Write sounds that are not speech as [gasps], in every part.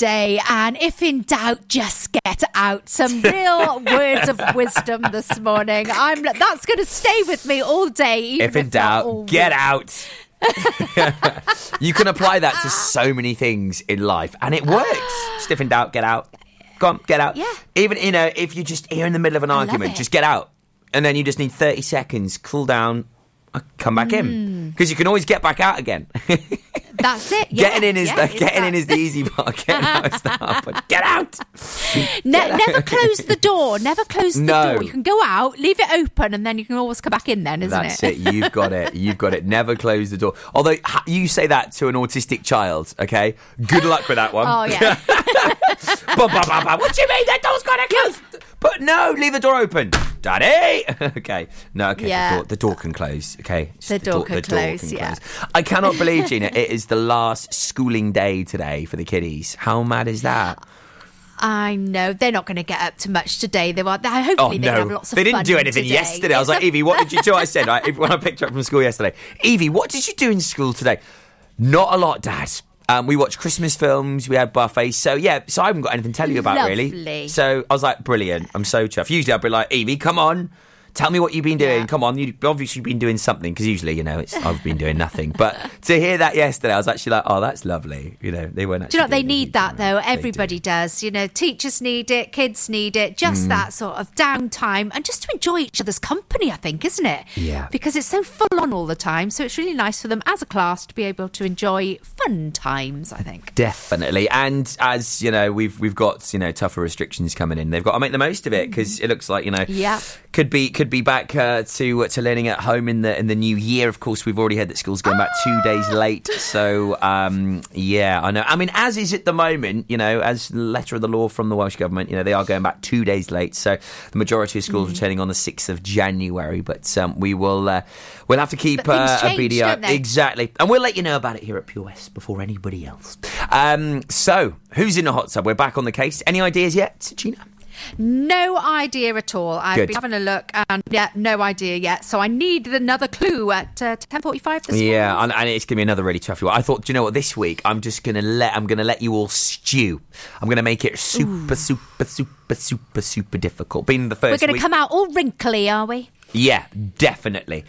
day. And if in doubt, just get out. Some [laughs] real words of wisdom this morning. I'm that's going to stay with me all day. Even If in not doubt, get out. [laughs] you can apply that to so many things in life, and it works. [gasps] Just if in doubt, get out. Go on, get out. Yeah. Even you know, if you're just here in the middle of an love argument, just get out, and then you just need thirty seconds, cool down, uh, come back in, Hmm. because you can always get back out again. [laughs] That's it. Yeah, getting in is yeah, the getting in that. is the easy part. Getting out is the hard part. Get out. Ne- never close the door. Never close the No. door. You can go out, leave it open, and then you can always come back in. Then, isn't it? That's it? it. You've got it. You've got it. Never close the door. Although you say that to an autistic child, okay? Good luck with that one. Oh yeah. [laughs] Ba, ba, ba, ba. What do you mean that door's got to close? But no, leave the door open, Daddy. [laughs] okay, no, okay. Yeah. The, door, the door can close. Okay, Just The door can close, yeah. I cannot believe, Gina, it is the last schooling day today for the kiddies. How mad is that? I know they're not going to get up to much today. They were. They, hopefully, Oh they no, have lots of fun. they didn't do anything today. yesterday. I was like, Evie, what did you do? I said right, when I picked her up from school yesterday, Evie, what did you do in school today? Not a lot, Dad. Um, we watched Christmas films. We had buffets. So yeah, so I haven't got anything to tell you about really. So I was like, brilliant. I'm so chuffed. Usually I'd be like, Evie, come on. Tell me what you've been doing. Yeah. Come on, you've obviously been doing something because usually, you know, it's I've been doing nothing. But to hear that yesterday, I was actually like, oh, that's lovely. You know, they weren't. Do you know they need that though? They do. Everybody does. You know, teachers need it, kids need it. Mm. Just that sort of downtime and just to enjoy each other's company. I think, isn't it? Yeah. Because it's so full on all the time. So it's really nice for them as a class to be able to enjoy fun times. I think. Definitely, and as you know, we've we've got you know tougher restrictions coming in. They've got to make the most of it because it looks like you know, Yeah. could be could be back uh, to to learning at home in the in the new year. Of course, we've already heard that school's going back two days late. So um, yeah, I know. I mean, as is at the moment, you know, as letter of the law from the Welsh government, you know, they are going back two days late. So the majority of schools returning on the sixth of January. But um, we will uh, we'll have to keep uh, a change, BDR don't exactly, and we'll let you know about it here at Pure West before anybody else. Um, so, who's in the hot tub? We're back on the case. Any ideas yet, Gina? No idea at all. I've Good. been having a look and yeah, no idea yet. So I need another clue at uh, ten forty-five this morning. Yeah, and, and it's gonna be another really tough one. I thought, do you know what? This week, I'm just gonna let I'm gonna let you all stew. I'm gonna make it super, super, super, super, super difficult. Being the 1st We're going to come out all wrinkly, are we? yeah, definitely.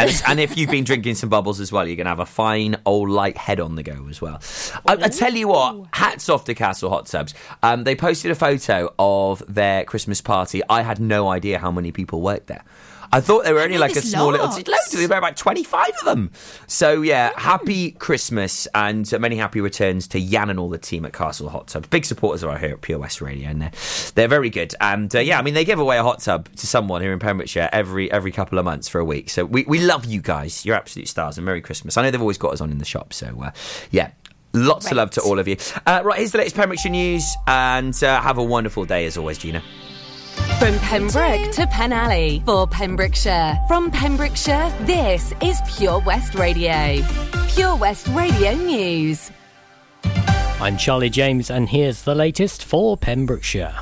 And, and if you've been drinking some bubbles as well, you're going to have a fine old light head on the go as well. I, I tell you what, hats off to Castle Hot Tubs. Um, they posted a photo of their Christmas party. I had no idea how many people worked there. I thought they were only like a small little. lots. Loads. There were about twenty-five of them. So yeah, happy Christmas and many happy returns to Jan and all the team at Castle Hot Tub. Big supporters of our here at Pure West Radio, and they're they're very good. And uh, yeah, I mean they give away a hot tub to someone here in Pembrokeshire every every couple of months for a week. So we we love you guys. You're absolute stars, and Merry Christmas. I know they've always got us on in the shop. So uh, yeah. Lots of love to all of you. Uh, right, here's the latest Pembrokeshire news, and uh, have a wonderful day as always, Gina. From Pembroke to Penally for Pembrokeshire. From Pembrokeshire, this is Pure West Radio. Pure West Radio News. I'm Charlie James, and here's the latest for Pembrokeshire.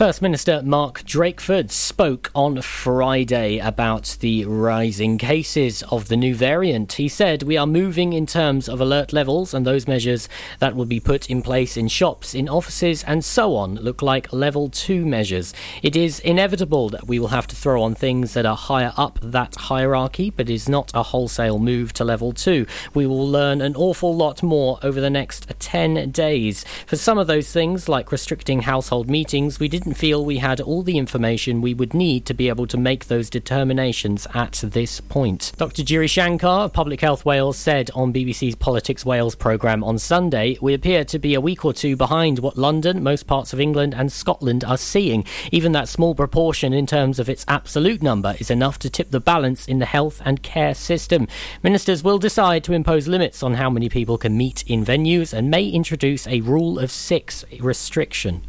First Minister Mark Drakeford spoke on Friday about the rising cases of the new variant. He said, We are moving in terms of alert levels, and those measures that will be put in place in shops, in offices, and so on look like level two measures. It is inevitable that we will have to throw on things that are higher up that hierarchy, but it is not a wholesale move to level two. We will learn an awful lot more over the next 10 days. For some of those things, like restricting household meetings, we didn't feel we had all the information we would need to be able to make those determinations at this point. Dr. Giri Shankar of Public Health Wales said on BBC's Politics Wales programme on Sunday, We appear to be a week or two behind what London, most parts of England, and Scotland are seeing. Even that small proportion in terms of its absolute number is enough to tip the balance in the health and care system. Ministers will decide to impose limits on how many people can meet in venues and may introduce a rule of six restriction.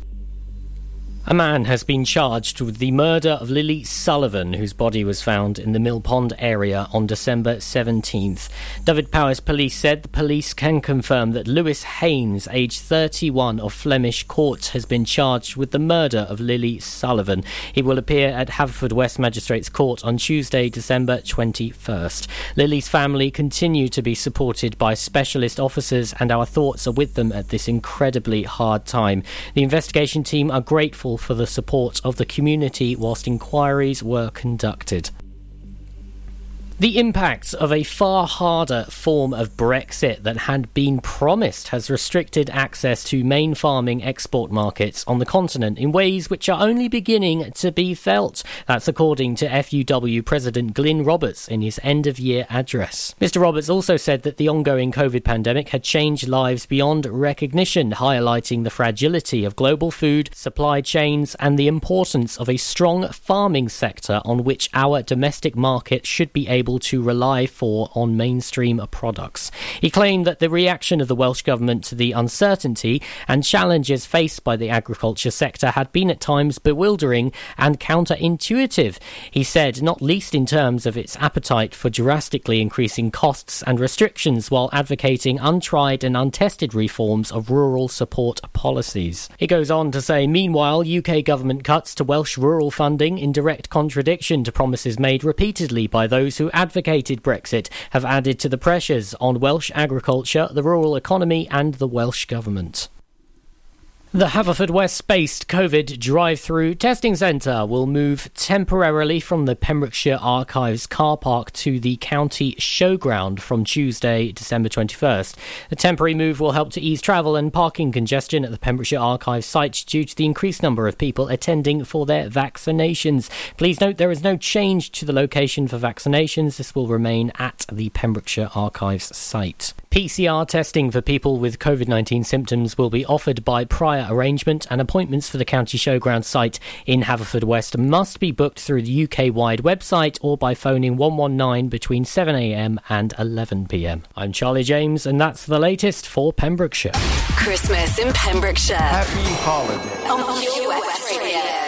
A man has been charged with the murder of Lily Sullivan, whose body was found in the Mill Pond area on December 17th. Dyfed-Powys police said the police can confirm that Lewis Haynes, aged 31 of Flemish Court, has been charged with the murder of Lily Sullivan. He will appear at Haverfordwest Magistrates Court on Tuesday, December 21st. Lily's family continue to be supported by specialist officers, and our thoughts are with them at this incredibly hard time. The investigation team are grateful for the support of the community whilst inquiries were conducted. The impact of a far harder form of Brexit that had been promised has restricted access to main farming export markets on the continent in ways which are only beginning to be felt. That's according to FUW President Glyn Roberts in his end of year address. Mr. Roberts also said that the ongoing COVID pandemic had changed lives beyond recognition, highlighting the fragility of global food supply chains and the importance of a strong farming sector on which our domestic market should be able able to rely for on mainstream products. He claimed that the reaction of the Welsh Government to the uncertainty and challenges faced by the agriculture sector had been at times bewildering and counterintuitive. He said, not least in terms of its appetite for drastically increasing costs and restrictions while advocating untried and untested reforms of rural support policies. He goes on to say, meanwhile, UK government cuts to Welsh rural funding in direct contradiction to promises made repeatedly by those who advocated Brexit have added to the pressures on Welsh agriculture, the rural economy, and the Welsh Government. The Haverfordwest based COVID drive through testing centre will move temporarily from the Pembrokeshire Archives car park to the county showground from Tuesday, December 21st. The temporary move will help to ease travel and parking congestion at the Pembrokeshire Archives site due to the increased number of people attending for their vaccinations. Please note there is no change to the location for vaccinations, this will remain at the Pembrokeshire Archives site. PCR testing for people with COVID 19 symptoms will be offered by prior arrangement, and appointments for the County Showground site in Haverfordwest must be booked through the UK wide website or by phoning 119 between 7am and 11pm. I'm Charlie James, and that's the latest for Pembrokeshire. Christmas in Pembrokeshire. Happy holiday. On Pure West Radio.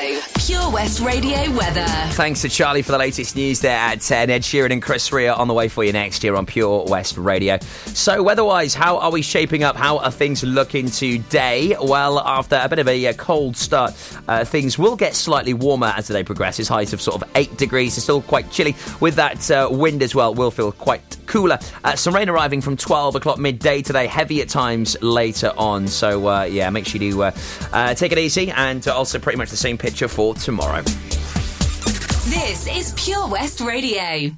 Pure West Radio weather. Thanks to Charlie for the latest news there at 10. Ed Sheeran and Chris Rea on the way for you next year on Pure West Radio. So, weather-wise, how are we shaping up? How are things looking today? Well, after a bit of a, uh, cold start, uh, things will get slightly warmer as the day progresses. Highs of sort of 8 degrees. It's still quite chilly. With that uh, wind as well, will feel quite cooler. Uh, some rain arriving from 12 o'clock midday today, heavy at times later on. So, uh, yeah, make sure you uh, uh, take it easy and also pretty much the same picture for tomorrow. This is Pure West Radio.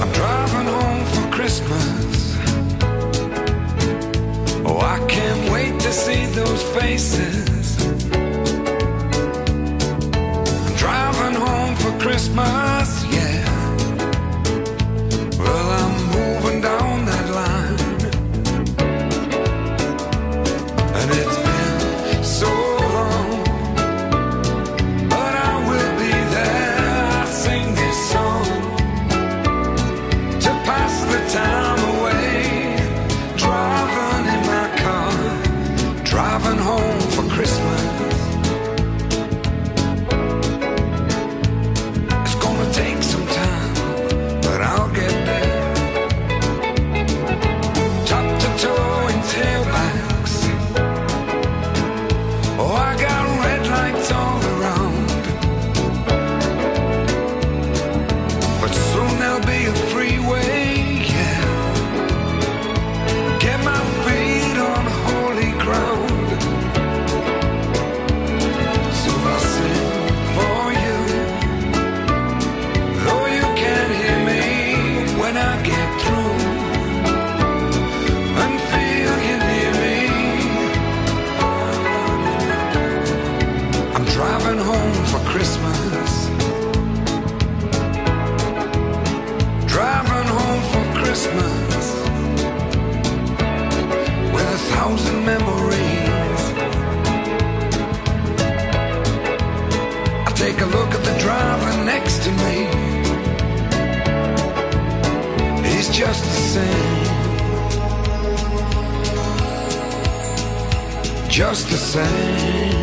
I'm driving home for Christmas. I can't wait to see those faces. Driving home for Christmas, Just the same.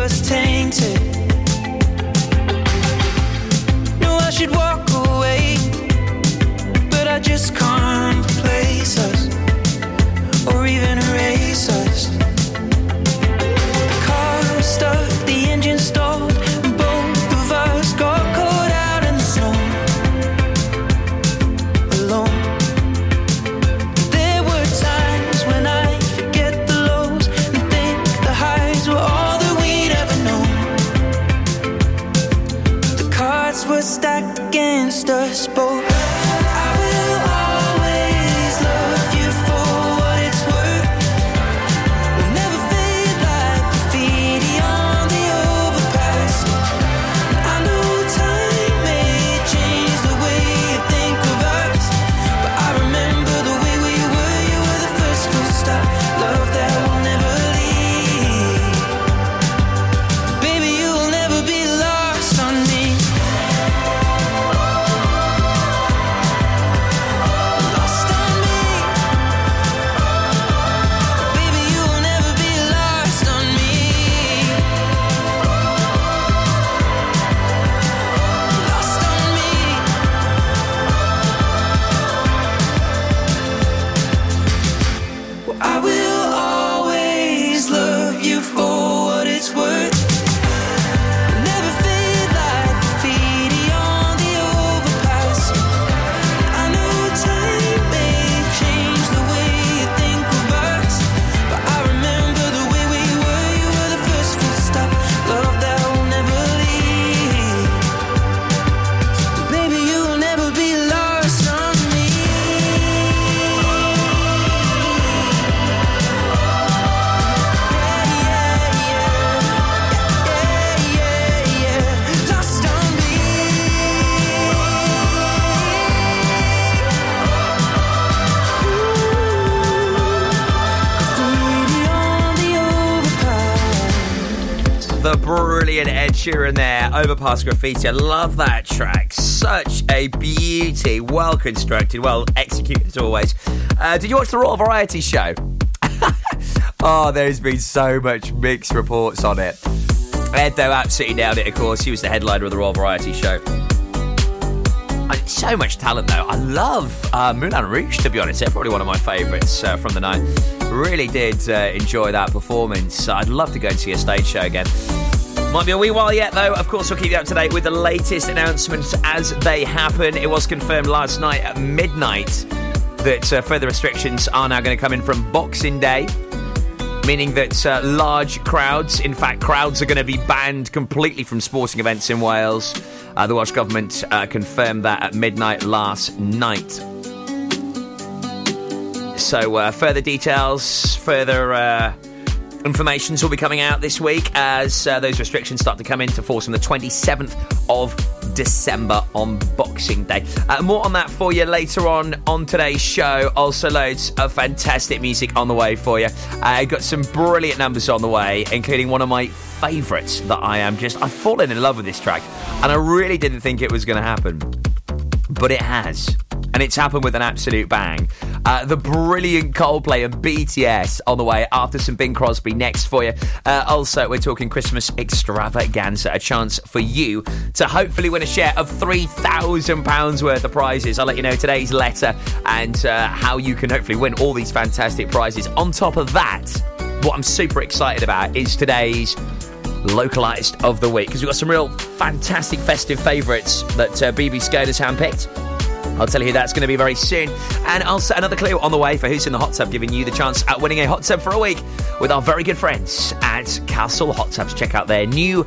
was tainted. I should walk away, but I just can't. Sheeran there, Overpass Graffiti. I love that track. Such a beauty. Well constructed, well executed as always. Uh, did you watch the Royal Variety Show? [laughs] oh, there's been so much mixed reports on it. Ed, though, absolutely nailed it, of course. He was the headliner of the Royal Variety Show. Uh, So much talent, though. I love uh, Moulin Rouge, to be honest. They're probably one of my favourites uh, from the night. Really did uh, enjoy that performance. I'd love to go and see a stage show again. Might be a wee while yet, though. Of course, we'll keep you up to date with the latest announcements as they happen. It was confirmed last night at midnight that uh, further restrictions are now going to come in from Boxing Day meaning that uh, large crowds, in fact, crowds are going to be banned completely from sporting events in Wales. Uh, the Welsh Government uh, confirmed that at midnight last night. So, uh, further details, further uh, informations will be coming out this week as uh, those restrictions start to come into force on the 27th of December on Boxing Day. Uh, more on that for you later on on today's show. Also, loads of fantastic music on the way for you. I got some brilliant numbers on the way, including one of my favourites that I am just. I've fallen in love with this track, and I really didn't think it was going to happen, but it has. And it's happened with an absolute bang. Uh, the brilliant Coldplay and BTS on the way after some Bing Crosby next for you. Uh, also, we're talking Christmas extravaganza, a chance for you to hopefully win a share of £3,000 worth of prizes. I'll let you know today's letter and uh, how you can hopefully win all these fantastic prizes. On top of that, what I'm super excited about is today's localized of the week because we've got some real fantastic festive favourites that uh, BB Skate has handpicked. I'll tell you who that's going to be very soon. And also another clue on the way for who's in the hot tub, giving you the chance at winning a hot tub for a week with our very good friends at Castle Hot Tubs. Check out their new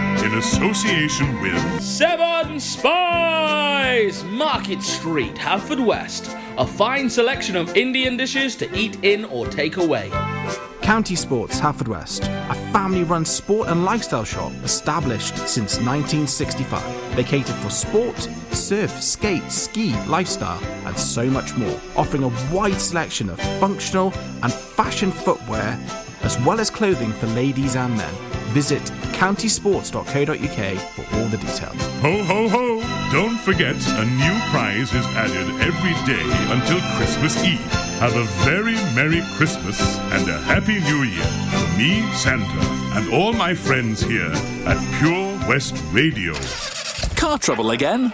in association with Seven Spies! Market Street, Haverfordwest. A fine selection of Indian dishes to eat in or take away. County Sports Haverfordwest, a family run sport and lifestyle shop established since 1965. They cater for sport, surf, skate, ski, lifestyle, and so much more, offering a wide selection of functional and fashion footwear, as well as clothing for ladies and men. Visit countysports.co.uk for all the details. Ho, ho, ho! Don't forget, a new prize is added every day until Christmas Eve. Have a very Merry Christmas and a Happy New Year from me, Santa, and all my friends here at Pure West Radio. Car trouble again?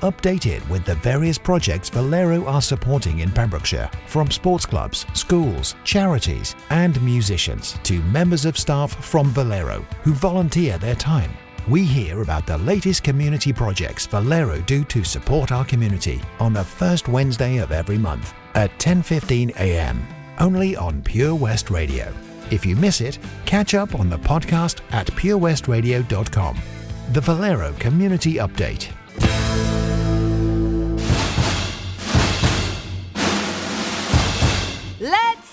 updated with the various projects Valero are supporting in Pembrokeshire, from sports clubs, schools, charities, and musicians to members of staff from Valero who volunteer their time. We hear about the latest community projects Valero do to support our community on the first Wednesday of every month at 10:15 a.m. only on Pure West Radio. If you miss it, catch up on the podcast at purewestradio.com. The Valero Community Update.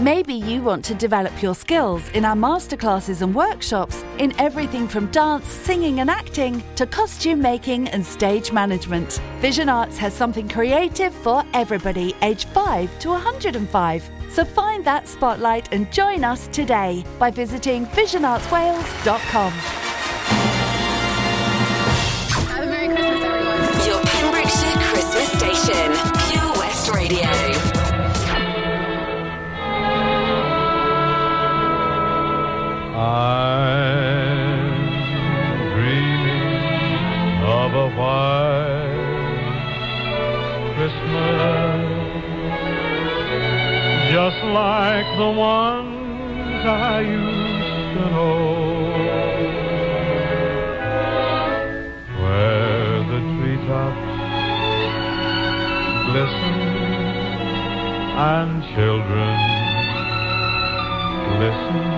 Maybe you want to develop your skills in our masterclasses and workshops in everything from dance, singing, and acting to costume making and stage management. Vision Arts has something creative for everybody, age 5 to 105. So find that spotlight and join us today by visiting visionartswales.com. Have a Merry Christmas, everyone. Your Pembrokeshire Christmas station, Pure West Radio. I'm dreaming of a white Christmas, just like the ones I used to know, where the treetops glisten and children listen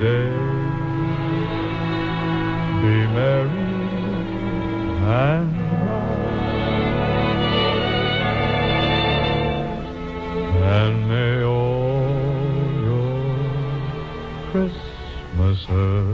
Day be merry and bright, and may all your Christmases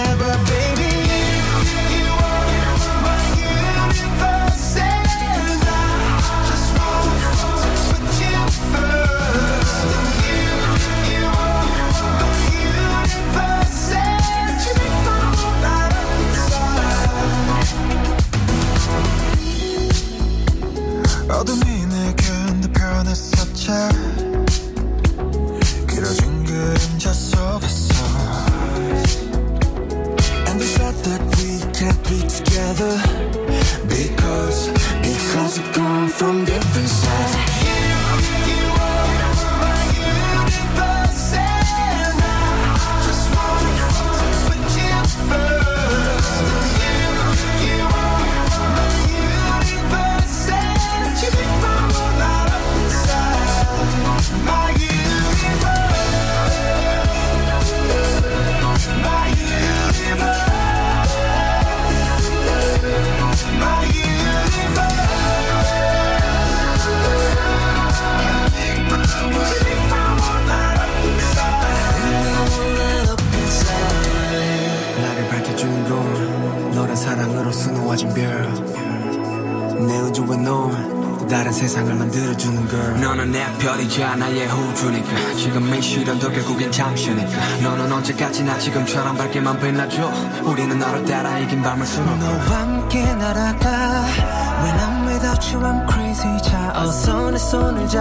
We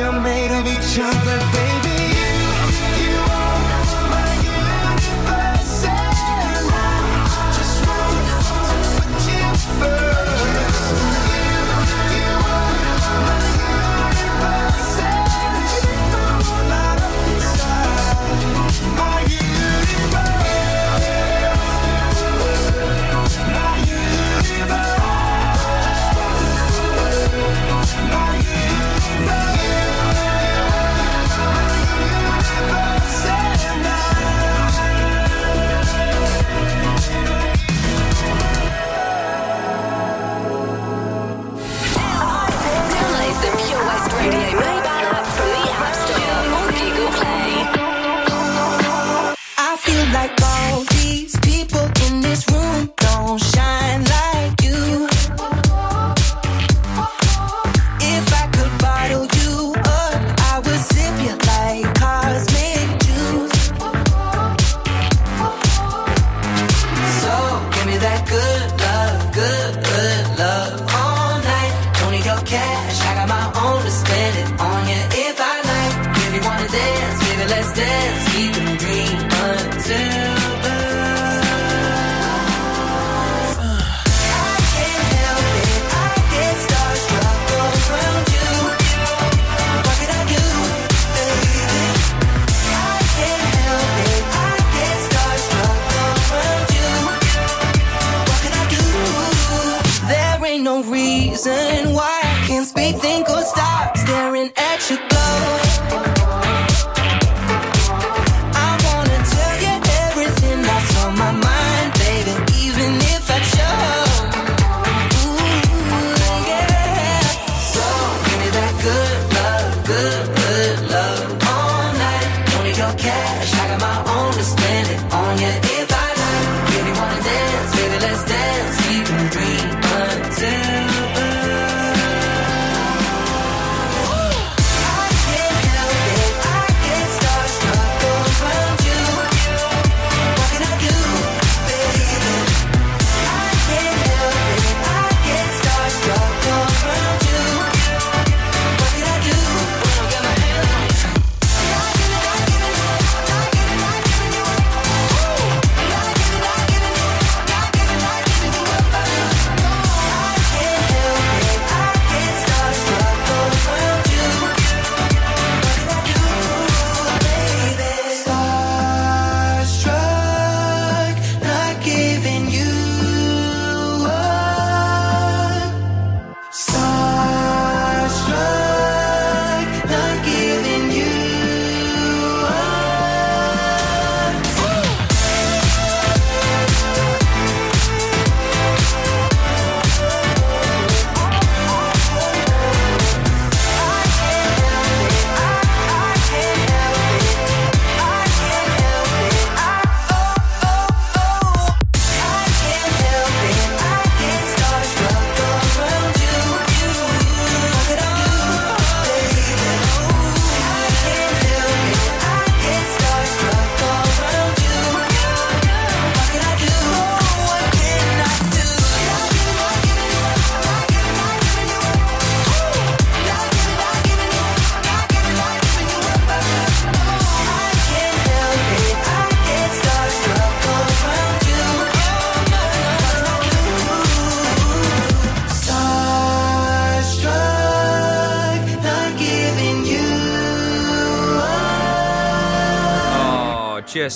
are made of each other, baby.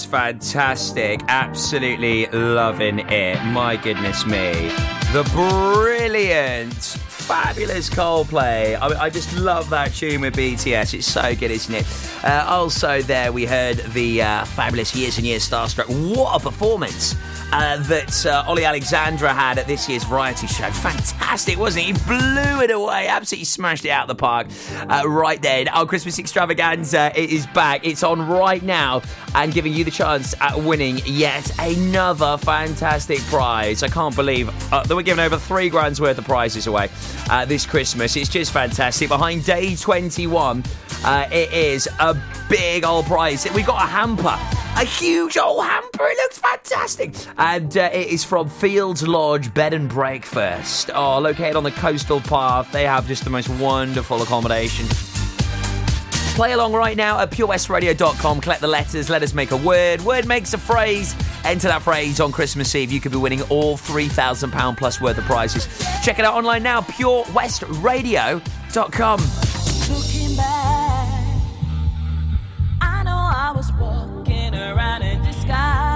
Fantastic. Absolutely loving it. My goodness me. The brilliant fabulous Coldplay. I, I just love that tune with BTS. It's so good, isn't it? Uh, also, there we heard the uh, fabulous Years and Years Starstruck. What a performance! Uh, that uh, Olly Alexander had at this year's variety show. Fantastic, wasn't it? He blew it away, absolutely smashed it out of the park uh, right then. Our Christmas extravaganza is back. It's on right now and giving you the chance at winning yet another fantastic prize. I can't believe uh, that we're giving over three grand's worth of prizes away uh, this Christmas. It's just fantastic. Behind day 21, uh, it is a big old prize. We've got a hamper, a huge old hamper. It looks fantastic. And uh, it is from Fields Lodge Bed and Breakfast. Oh, located on the coastal path. They have just the most wonderful accommodation. Play along right now at purewestradio.com. Collect the letters. Let us make a word. Word makes a phrase. Enter that phrase on Christmas Eve. You could be winning all £3,000 plus worth of prizes. Check it out online now. purewestradio.com. Looking back, I was walking around in disguise.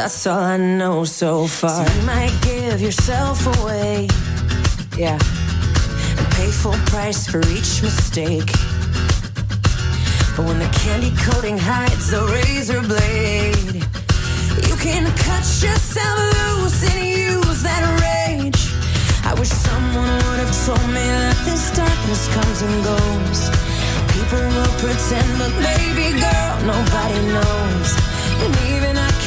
That's all I know so far. So you might give yourself away, yeah, and pay full price for each mistake. But when the candy coating hides the razor blade, you can cut yourself loose and use that rage. I wish someone would have told me that this darkness comes and goes. People will pretend, but baby girl, nobody knows. And even I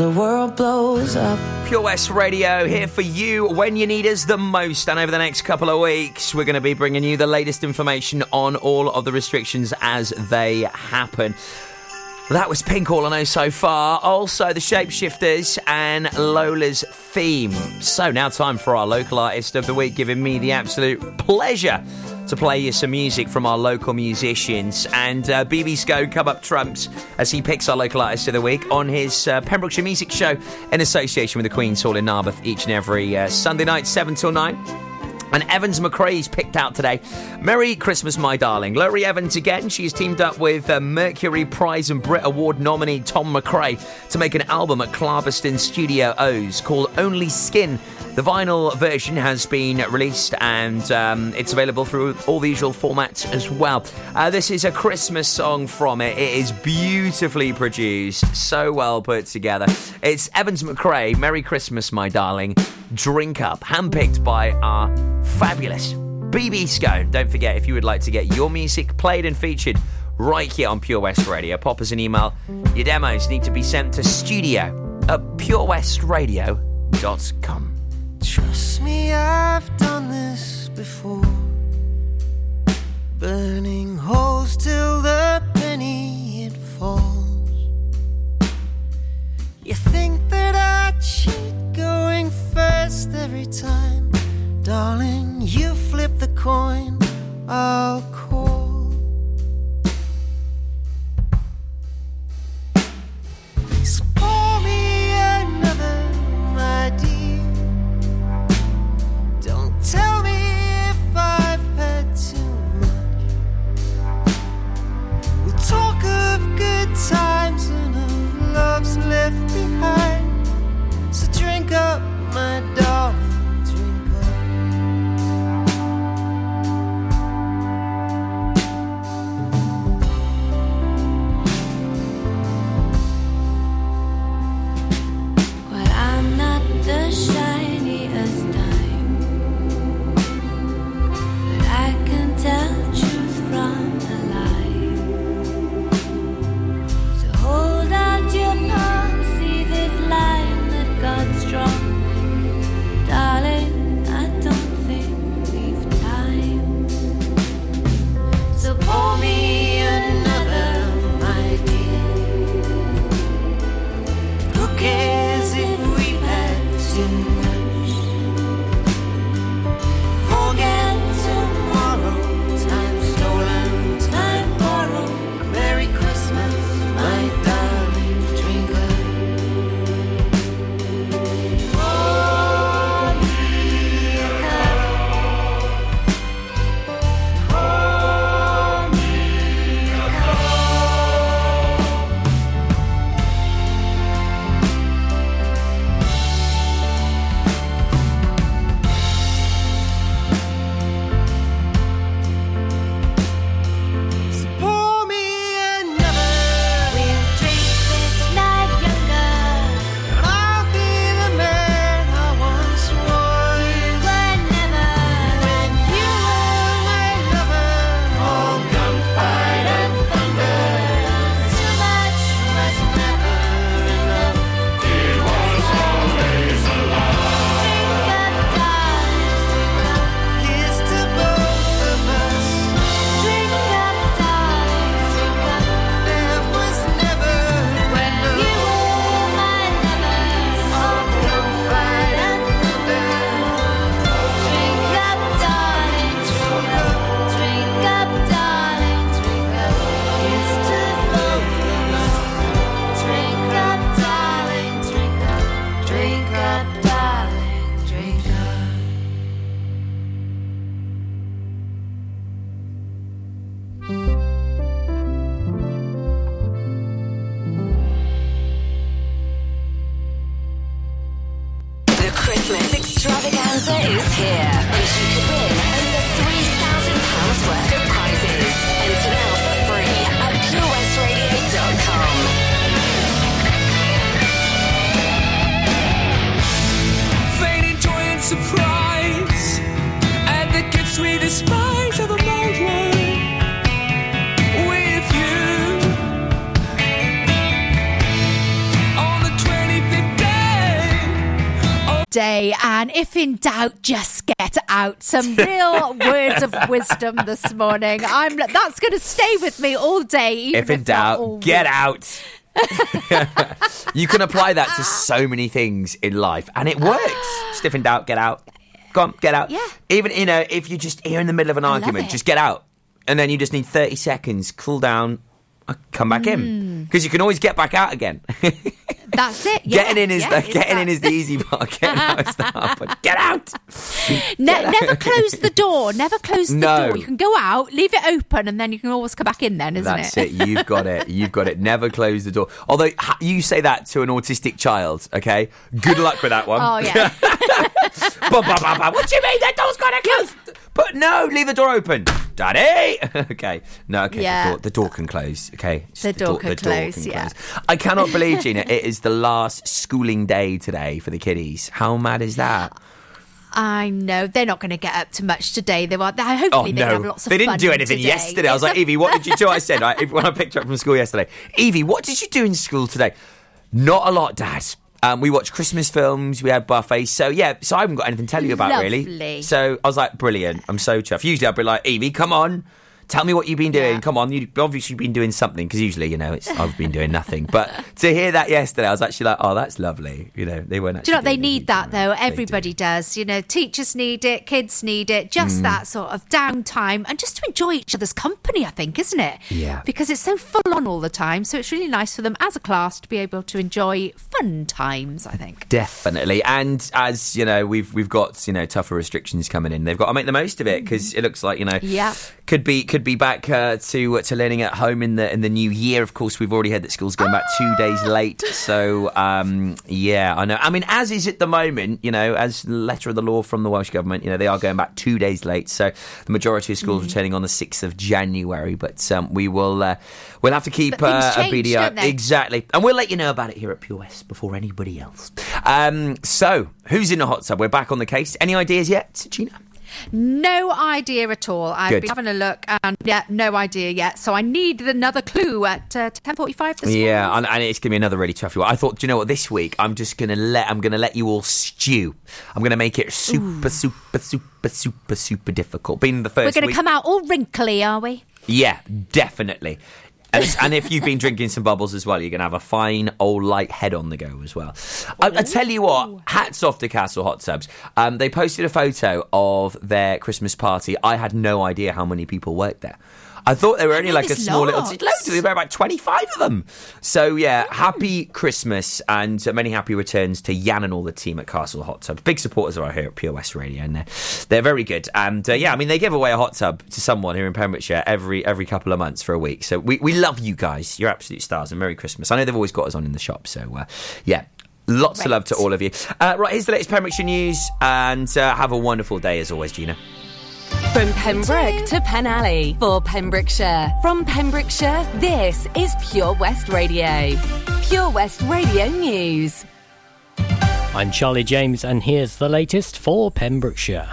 the world blows up. Pure West Radio here for you when you need us the most. And over the next couple of weeks, we're going to be bringing you the latest information on all of the restrictions as they happen. That was Pink All I Know so far. Also, the Shapeshifters and Lola's theme. So, now time for our local artist of the week, giving me the absolute pleasure to play you some music from our local musicians. And uh, BB Sco come up trumps as he picks our local artist of the week on his uh, Pembrokeshire Music Show in association with the Queen's Hall in Narberth each and every uh, Sunday night, 7 till 9. And Evans McRae's picked out today. Merry Christmas, my darling. Lowri Evans again. She's teamed up with uh, Mercury Prize and Brit Award nominee Tom McRae to make an album at Clarbeston Studio O's called Only Skin. The vinyl version has been released and um, it's available through all the usual formats as well. Uh, this is a Christmas song from it. It is beautifully produced, so well put together. It's Evans McRae. Merry Christmas, my darling. Drink Up, handpicked by our fabulous BB Scone. Don't forget, if you would like to get your music played and featured right here on Pure West Radio, pop us an email. Your demos need to be sent to studio at purewestradio.com. Trust me, I've done this before. Burning holes till the penny it falls. You think that I cheat going first every time? Darling, you flip the coin, I'll call. wish I if in doubt, just get out some [laughs] real words of wisdom this morning. I'm that's going to stay with me all day. Even If in not doubt, get week. out. [laughs] you can apply that to so many things in life, and it works. [gasps] Just if in doubt, get out. Go on, get out. Yeah. Even you know, if you're just here in the middle of an love argument, just get out, and then you just need thirty seconds, cool down, come back in Mm. because you can always get back out again. [laughs] That's it. Yeah, getting in is yeah, the getting in it's is the easy part. [laughs] Getting out is the hard part. Get out. Ne- never close the door. Never close the No. door. You can go out, leave it open, and then you can always come back in. Then, isn't it? That's it. You've got it. You've got it. Never close the door. Although you say that to an autistic child, okay? Good luck with that one. [laughs] Oh yeah. Ba, ba, ba, ba. What do you mean? That door's got to close. But no, leave the door open, Daddy. [laughs] okay, no, okay. Yeah. The, door, the door can close. Okay, Just The door can close, yeah. close. I cannot believe, Gina, it is the last schooling day today for the kiddies. How mad is that? I know they're not going to get up to much today. They were. Oh Hopefully, they no, have lots of fun. they didn't do anything today. yesterday. I was like, Evie, what did you do? I said right, when I picked her up from school yesterday, Evie, what did you do in school today? Not a lot, Dad. Um, we watched Christmas films. We had buffets. So yeah, so I haven't got anything to tell you about really. So I was like, brilliant. I'm so chuffed. Usually I'd be like, Evie, come on. Tell me what you've been doing. Come on, you've obviously been doing something because usually, you know, it's I've been doing nothing. But to hear that yesterday, I was actually like, oh, that's lovely. You know, they weren't. Actually Do you know they need that though? Everybody does. You know, teachers need it, kids need it. Just Mm. that sort of downtime and just to enjoy each other's company. I think, isn't it? Yeah. Because it's so full on all the time. So it's really nice for them as a class to be able to enjoy fun times. I think. Definitely, and as you know, we've we've got you know tougher restrictions coming in. They've got to make the most of it because it looks like you know, Yeah. Could be could be back uh, to to learning at home in the in the new year. Of course, we've already heard that school's going back two days late. So um, yeah, I know. I mean, as is at the moment, you know, as letter of the law from the Welsh government, you know, they are going back two days late. So the majority of schools Mm. returning on the sixth of January. But um, we will uh, we'll have to keep uh, a change, beady eye. Exactly, and we'll let you know about it here at Pure West before anybody else. Um, so, who's in the hot tub? We're back on the case. Any ideas yet, Gina? No idea at all. I've Good. been having a look and yeah, no idea yet. So I need another clue at uh, ten forty-five this morning. Yeah, and, and it's gonna be another really tough one. I thought, do you know what? This week, I'm just gonna let I'm gonna let you all stew. I'm gonna make it super, super, super, super, super difficult. Being the 1st We're going to week, come out all wrinkly, are we? yeah, definitely. And, and if you've been drinking some bubbles as well, you're going to have a fine old light head on the go as well. I, I tell you what, hats off to Castle Hot Tubs. Um, they posted a photo of their Christmas party. I had no idea how many people worked there. I thought they were only like a small little. Loads. There were about twenty-five of them. So yeah, happy Christmas and many happy returns to Jan and all the team at Castle Hot Tub. Big supporters are here at Pure West Radio, and they're they're very good. And uh, yeah, I mean they give away a hot tub to someone here in Pembrokeshire every every couple of months for a week. So we, we love you guys. You're absolute stars, and Merry Christmas. I know they've always got us on in the shop. So uh, yeah. Lots of love to all of you. Uh, right, here's the latest Pembrokeshire news, and uh, have a wonderful day as always, Gina. From Pembroke to Penally for Pembrokeshire. From Pembrokeshire, this is Pure West Radio. Pure West Radio News. I'm Charlie James, and here's the latest for Pembrokeshire.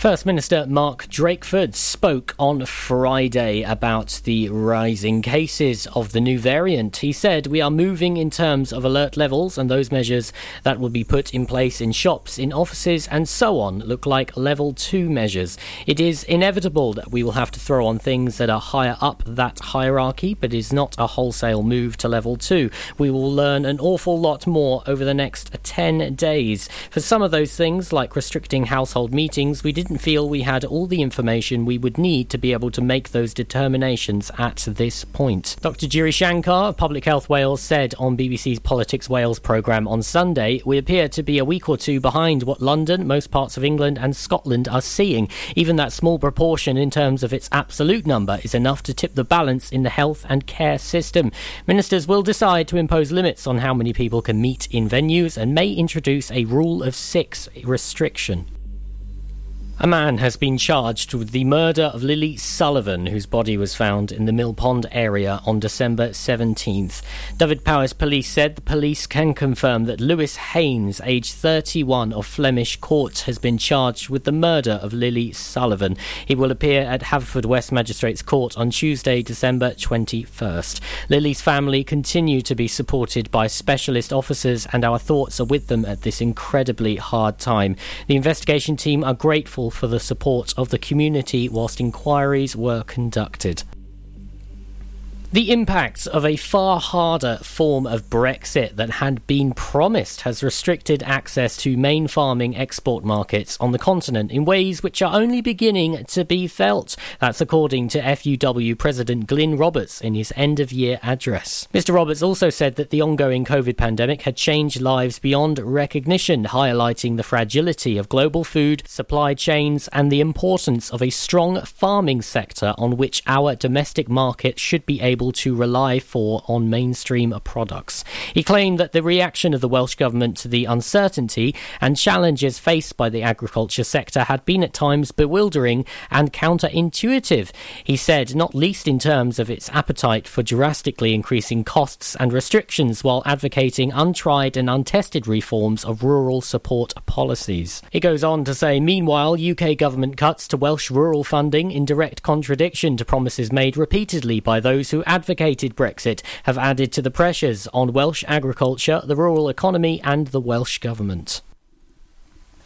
First Minister Mark Drakeford spoke on Friday about the rising cases of the new variant. He said, We are moving in terms of alert levels, and those measures that will be put in place in shops, in offices, and so on look like level 2 measures. It is inevitable that we will have to throw on things that are higher up that hierarchy, but it is not a wholesale move to level 2. We will learn an awful lot more over the next 10 days. For some of those things, like restricting household meetings, we didn't feel we had all the information we would need to be able to make those determinations at this point. Dr. Giri Shankar of Public Health Wales said on BBC's Politics Wales programme on Sunday, We appear to be a week or two behind what London, most parts of England, and Scotland are seeing. Even that small proportion in terms of its absolute number is enough to tip the balance in the health and care system. Ministers will decide to impose limits on how many people can meet in venues and may introduce a rule of six restriction. A man has been charged with the murder of Lily Sullivan, whose body was found in the Mill Pond area on December 17th. Dyfed-Powys Police said the police can confirm that Lewis Haynes, aged 31 of Flemish Court, has been charged with the murder of Lily Sullivan. He will appear at Haverfordwest Magistrates Court on Tuesday, December 21st. Lily's family continue to be supported by specialist officers, and our thoughts are with them at this incredibly hard time. The investigation team are grateful for the support of the community whilst inquiries were conducted. The impact of a far harder form of Brexit than had been promised has restricted access to main farming export markets on the continent in ways which are only beginning to be felt. That's according to FUW President Glyn Roberts in his end of year address. Mr. Roberts also said that the ongoing COVID pandemic had changed lives beyond recognition, highlighting the fragility of global food supply chains and the importance of a strong farming sector on which our domestic market should be able to rely for on mainstream products. He claimed that the reaction of the Welsh Government to the uncertainty and challenges faced by the agriculture sector had been at times bewildering and counterintuitive. He said, not least in terms of its appetite for drastically increasing costs and restrictions while advocating untried and untested reforms of rural support policies. He goes on to say, meanwhile, UK government cuts to Welsh rural funding in direct contradiction to promises made repeatedly by those who advocated Brexit have added to the pressures on Welsh agriculture, the rural economy, and the Welsh government.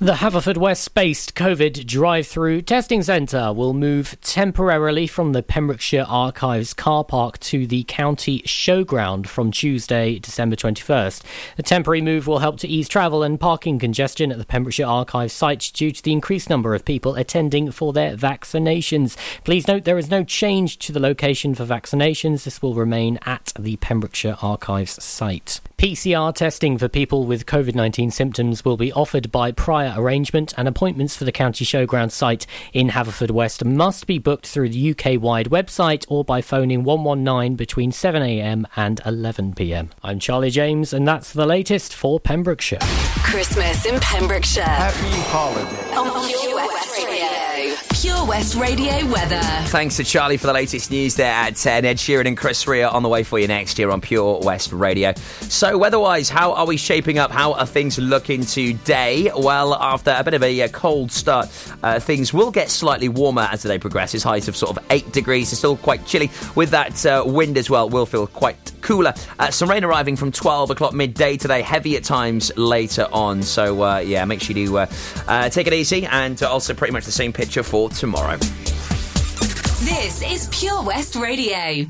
The Haverfordwest based COVID drive through testing centre will move temporarily from the Pembrokeshire Archives car park to the county showground from Tuesday, December 21st. The temporary move will help to ease travel and parking congestion at the Pembrokeshire Archives site due to the increased number of people attending for their vaccinations. Please note there is no change to the location for vaccinations, this will remain at the Pembrokeshire Archives site. PCR testing for people with COVID 19 symptoms will be offered by prior arrangement, and appointments for the County Showground site in Haverfordwest must be booked through the UK wide website or by phoning 119 between 7am and 11pm. I'm Charlie James, and that's the latest for Pembrokeshire. Christmas in Pembrokeshire. Happy holiday. On Pure West Radio. Pure West Radio weather. Thanks to Charlie for the latest news there at 10. Ed Sheeran and Chris Rea on the way for you next year on Pure West Radio. So, weather-wise, how are we shaping up? How are things looking today? Well, after a bit of a uh, cold start, uh, things will get slightly warmer as the day progresses. Highs of sort of 8 degrees. It's still quite chilly. With that uh, wind as well, will feel quite cooler. Uh, some rain arriving from 12 o'clock midday today. Heavy at times later on. So, uh, yeah, make sure you do uh, take it easy. And also pretty much the same for tomorrow. This is Pure West Radio.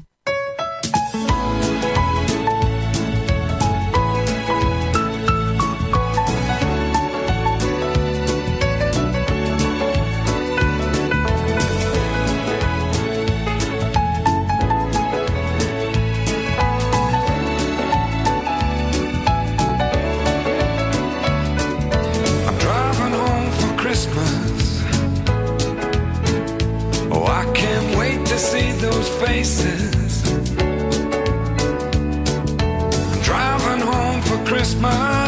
I'm driving home for Christmas. I can't wait to see those faces. I'm driving home for Christmas,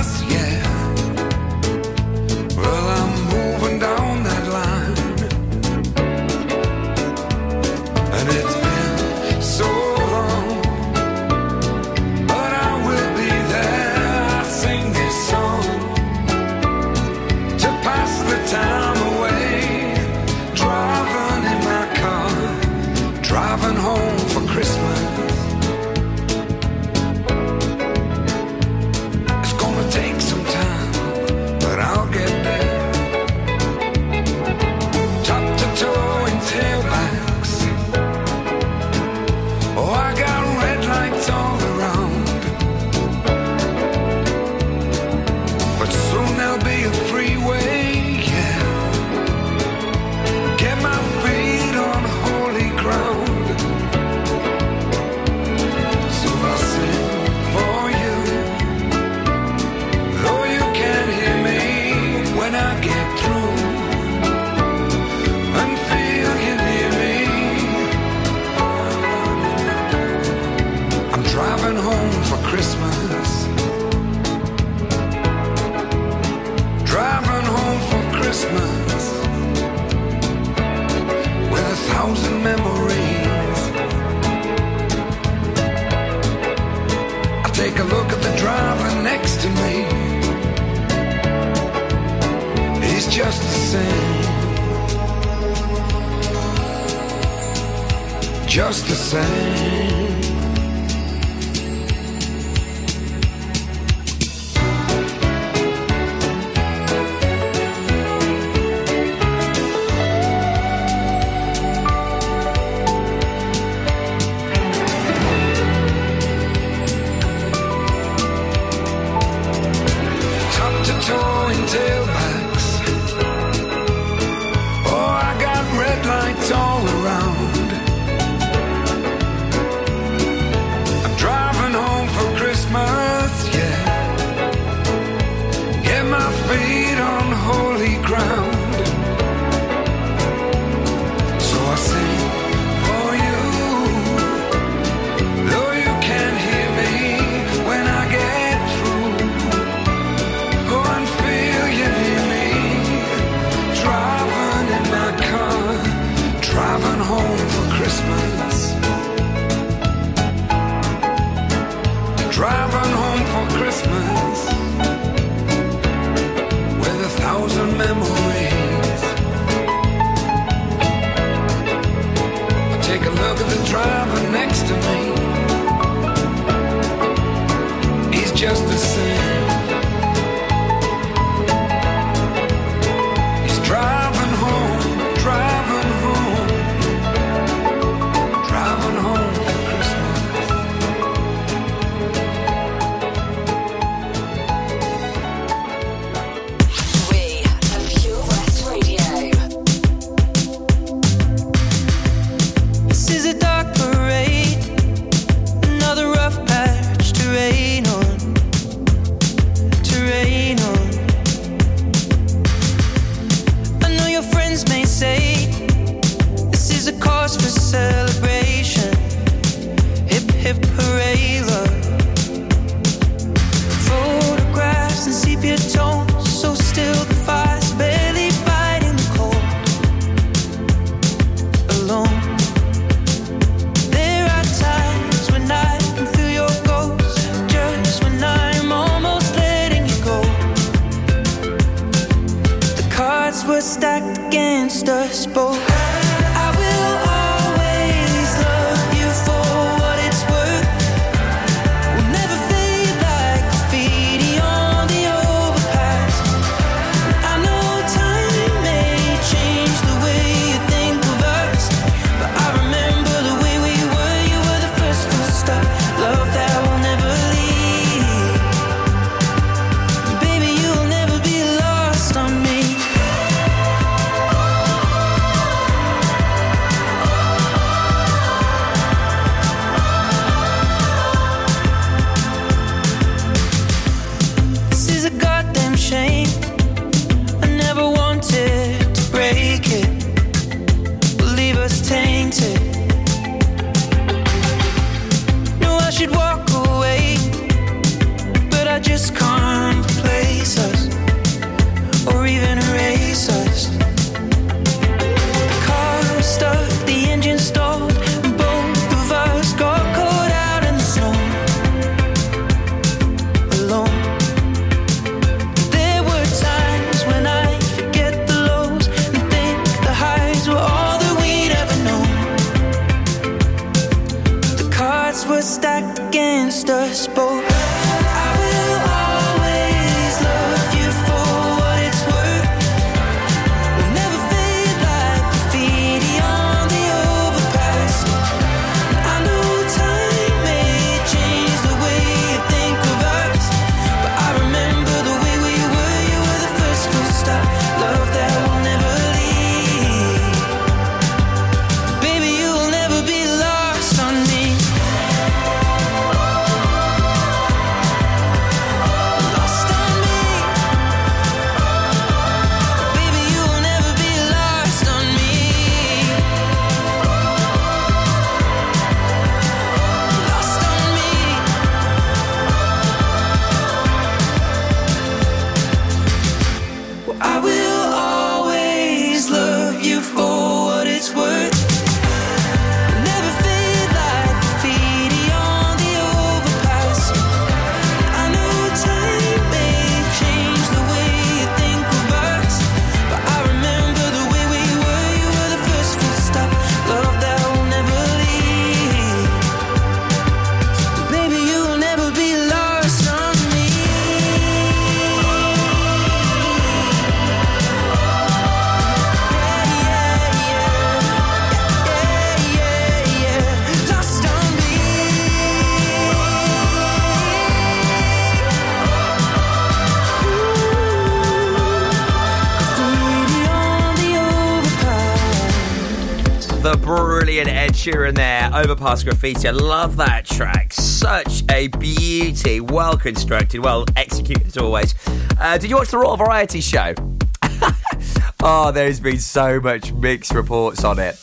Sheeran there, Overpass Graffiti. I love that track. Such a beauty. Well constructed, well executed as always. Uh, did you watch the Royal Variety Show? [laughs] oh, there's been so much mixed reports on it.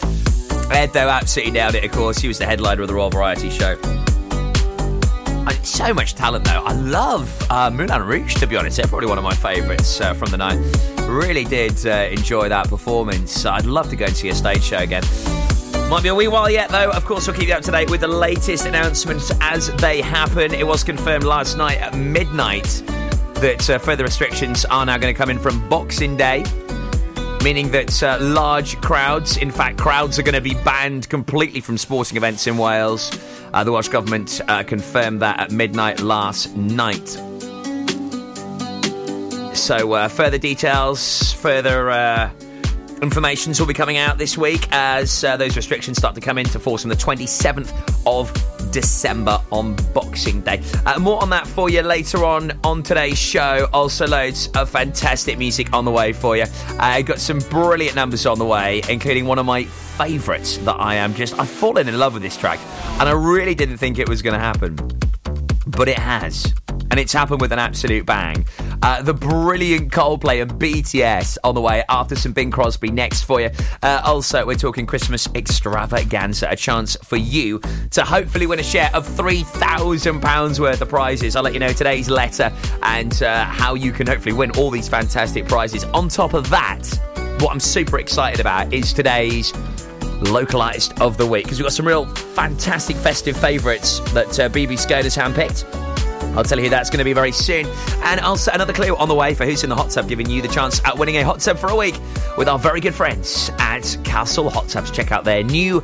Ed, though, absolutely nailed it, of course. He was the headliner of the Royal Variety Show. Uh, so much talent, though. I love uh, Moulin Rouge, to be honest. They're probably one of my favourites uh, from the night. Really did uh, enjoy that performance. I'd love to go and see a stage show again. Might be a wee while yet, though. Of course, we'll keep you up to date with the latest announcements as they happen. It was confirmed last night at midnight that uh, further restrictions are now going to come in from Boxing Day meaning that uh, large crowds, in fact, crowds are going to be banned completely from sporting events in Wales. Uh, the Welsh Government uh, confirmed that at midnight last night. So, uh, further details, further uh, information will be coming out this week as uh, those restrictions start to come into force on the 27th of December on Boxing Day. Uh, more on that for you later on on today's show. Also, loads of fantastic music on the way for you. I uh, got some brilliant numbers on the way, including one of my favourites that I am just. I've fallen in love with this track, and I really didn't think it was going to happen, but it has. And it's happened with an absolute bang. Uh, the brilliant Coldplay and BTS on the way after some Bing Crosby next for you. Uh, also, we're talking Christmas extravaganza, a chance for you to hopefully win a share of £3,000 worth of prizes. I'll let you know today's letter and uh, how you can hopefully win all these fantastic prizes. On top of that, what I'm super excited about is today's localized of the week because we've got some real fantastic festive favourites that uh, BB Scone has handpicked. I'll tell you that's going to be very soon. And I'll set another clue on the way for who's in the hot tub, giving you the chance at winning a hot tub for a week with our very good friends at Castle Hot Tubs. Check out their new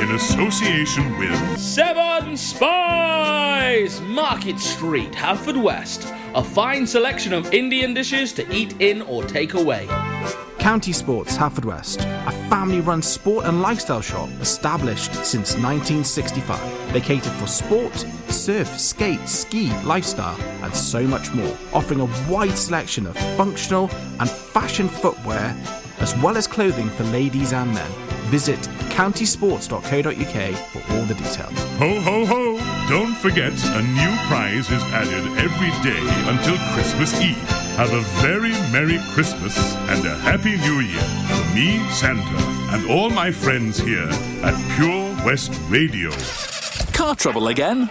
in association with Seven Spies! Market Street, Haverfordwest. A fine selection of Indian dishes to eat in or take away. County Sports Haverfordwest. a family run sport and lifestyle shop established since 1965. They cater for sport, surf, skate, ski, lifestyle, and so much more, offering a wide selection of functional and fashion footwear, as well as clothing for ladies and men. Visit countysports.co.uk for all the details. Ho, ho, ho! Don't forget, a new prize is added every day until Christmas Eve. Have a very Merry Christmas and a Happy New Year from me, Santa, and all my friends here at Pure West Radio. Car trouble again?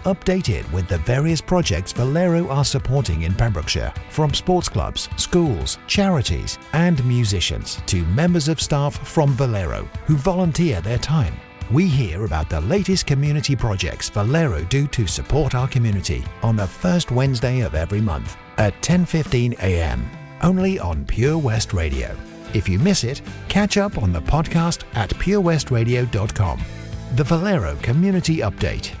updated with the various projects Valero are supporting in Pembrokeshire, from sports clubs, schools, charities, and musicians to members of staff from Valero who volunteer their time. We hear about the latest community projects Valero do to support our community on the first Wednesday of every month at 10:15 a.m. only on Pure West Radio. If you miss it, catch up on the podcast at purewestradio.com. The Valero Community Update.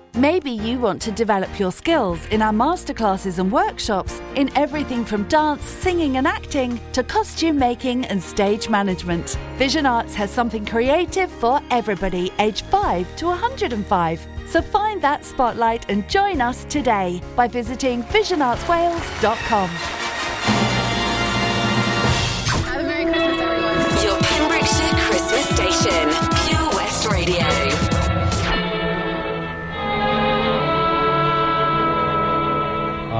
Maybe you want to develop your skills in our masterclasses and workshops in everything from dance, singing, and acting to costume making and stage management. Vision Arts has something creative for everybody, age 5 to 105. So find that spotlight and join us today by visiting visionartswales.com. Have a Merry Christmas, everyone. Your Pembrokeshire Christmas Station, Pure West Radio.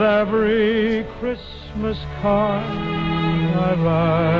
with every Christmas card I write.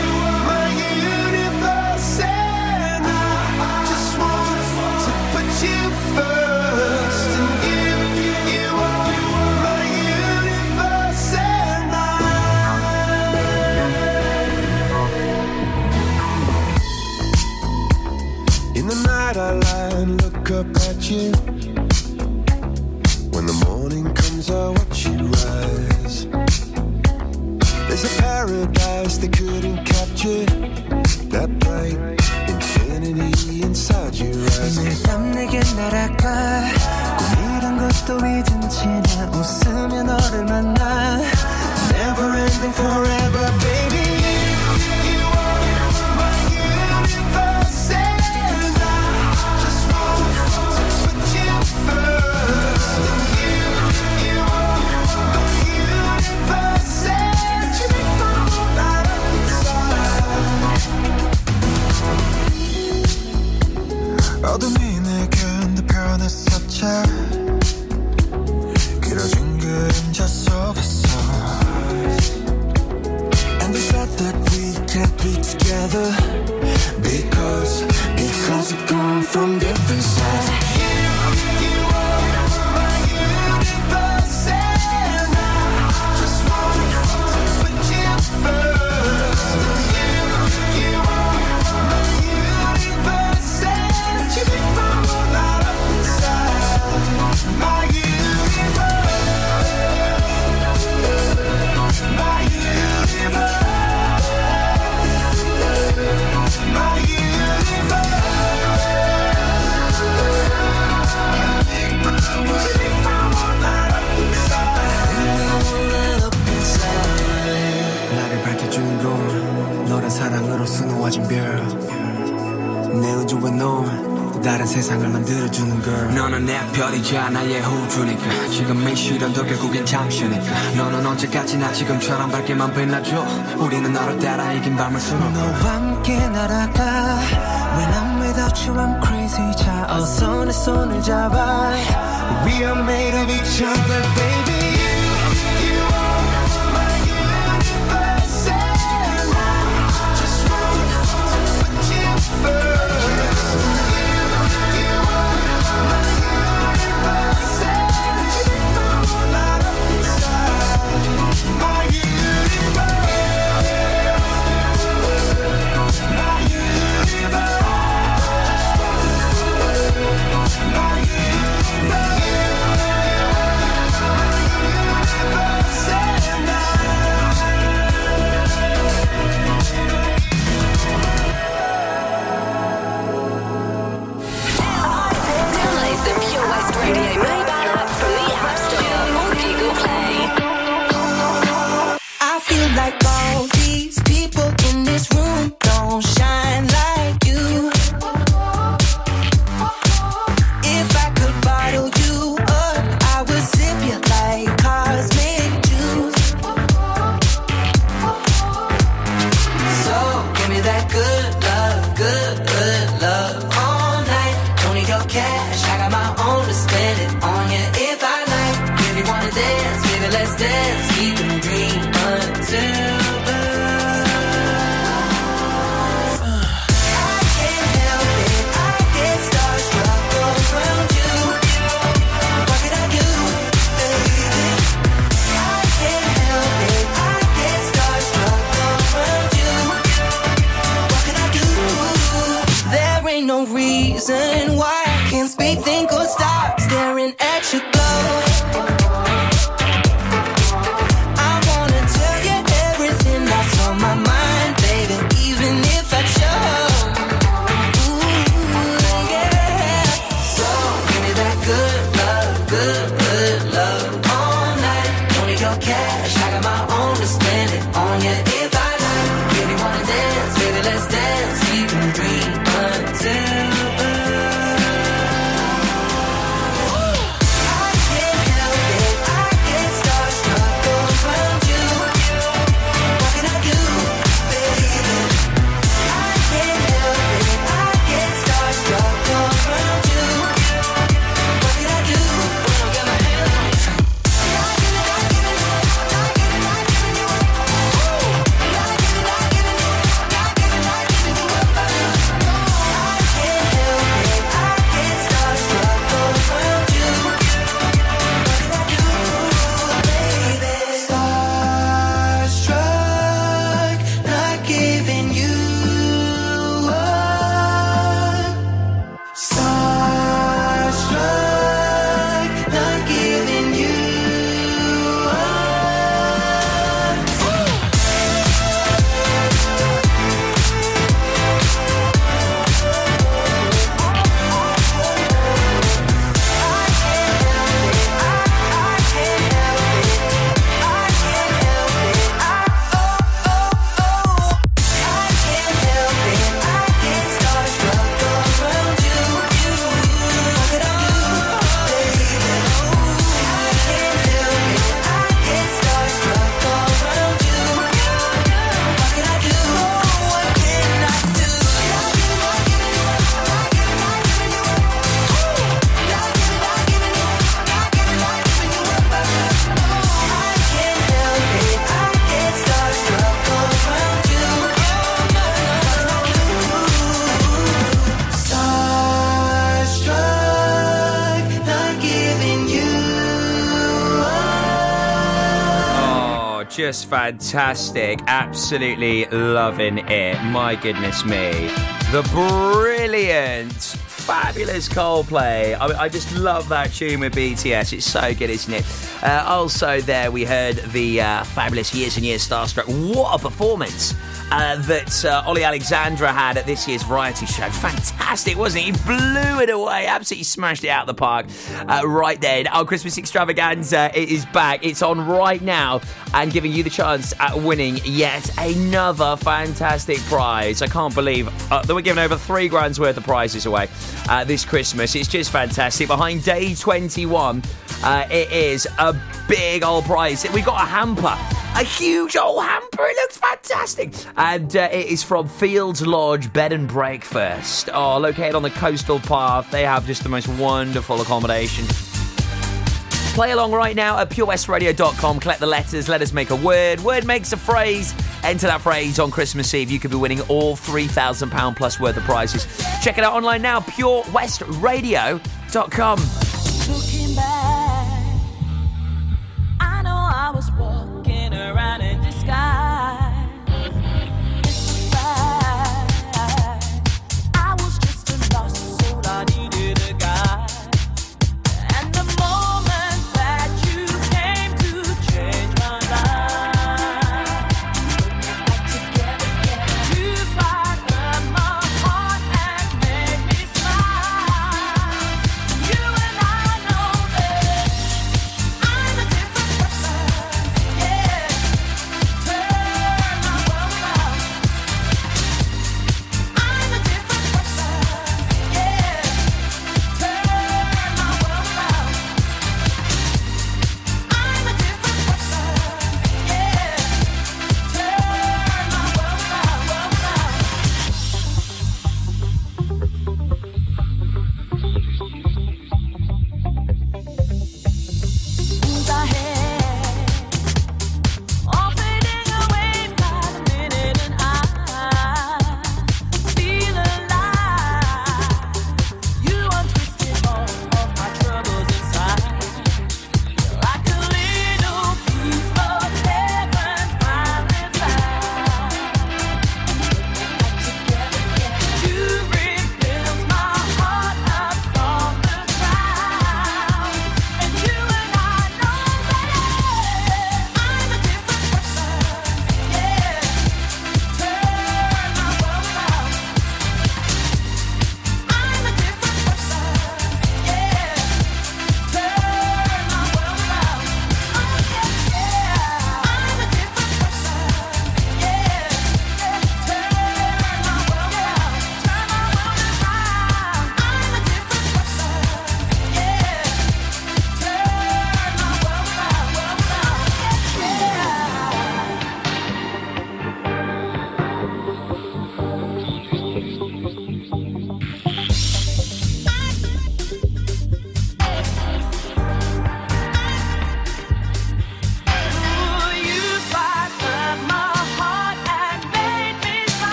night I lie and look up at you. When the morning comes, I watch you rise. There's a paradise they couldn't capture. That bright infinity inside your eyes. 매일 밤 내게 날아가 꿈이란 것도 잊은 채나 웃으 ain't no reason why I can't speak, think, or stop staring at you go. fantastic. Absolutely loving it. My goodness me. The brilliant, fabulous Coldplay. I, mean, I just love that tune with BTS. It's so good, isn't it? Uh, also, there we heard the uh, fabulous Years and Years Starstruck. What a performance! uh, that uh, Olly Alexander had at this year's variety show. Fantastic, wasn't it? He blew it away, absolutely smashed it out of the park uh, right then. Our Christmas extravaganza it is back. It's on right now and giving you the chance at winning yet another fantastic prize. I can't believe uh, that we're giving over three grand's worth of prizes away uh, this Christmas. It's just fantastic. Behind day 21, uh, it is a big old prize. We've got a hamper. A huge old hamper. It looks fantastic. And uh, it is from Fields Lodge Bed and Breakfast. Oh, located on the coastal path. They have just the most wonderful accommodation. Play along right now at purewestradio.com. Collect the letters. Let us make a word. Word makes a phrase. Enter that phrase on Christmas Eve. You could be winning all £3,000 plus worth of prizes. Check it out online now. purewestradio.com.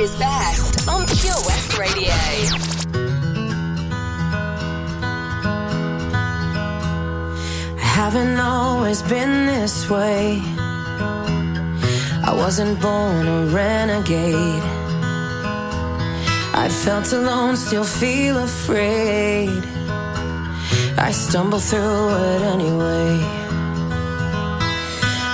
is best on Pure West Radio. I haven't always been this way. I wasn't born a renegade. I felt alone, still feel afraid. I stumble through it anyway.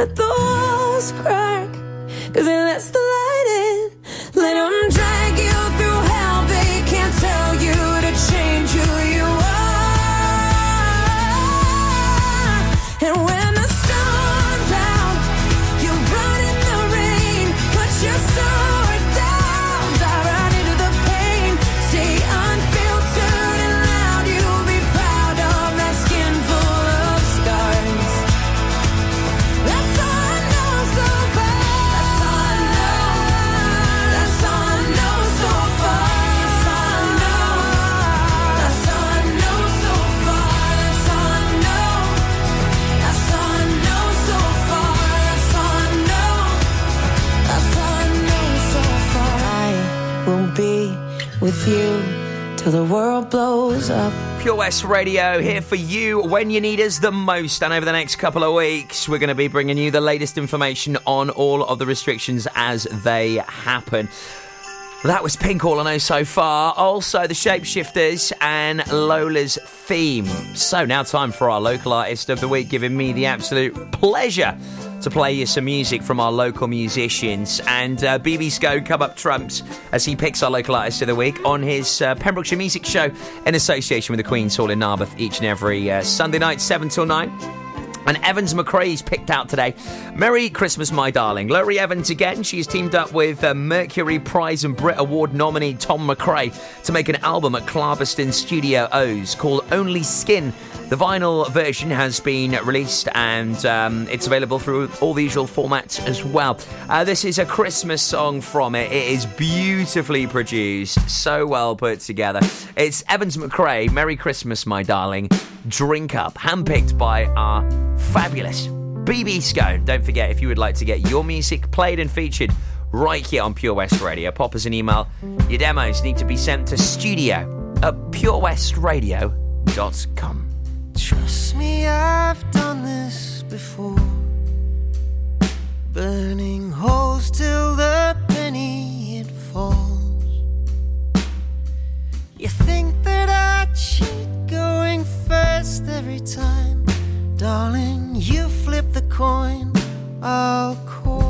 wind. Let till the world blows up. Pure West Radio here for you when you need us the most. And over the next couple of weeks, we're going to be bringing you the latest information on all of the restrictions as they happen. That was Pink All I Know so far. Also, the Shapeshifters and Lola's theme. So, now time for our local artist of the week, giving me the absolute pleasure to play you some music from our local musicians. And uh, BB Sco come up trumps as he picks our local artist of the week on his uh, Pembrokeshire Music Show in association with the Queen's Hall in Narberth each and every uh, Sunday night, 7 till 9. And Evans McRae's picked out today. Merry Christmas, my darling. Lowri Evans again. She's teamed up with uh, Mercury Prize and Brit Award nominee Tom McRae to make an album at Clarbeston Studio O's called Only Skin. The vinyl version has been released and um, it's available through all the usual formats as well. Uh, this is a Christmas song from it. It is beautifully produced, so well put together. It's Evans McRae, Merry Christmas, my darling. Drink Up, handpicked by our fabulous BB Scone. Don't forget, if you would like to get your music played and featured right here on Pure West Radio, pop us an email. Your demos need to be sent to studio at purewestradio.com. Trust me, I've done this before. Burning holes till the penny it falls. You think that I cheat going first every time. Darling, you flip the coin, I'll call.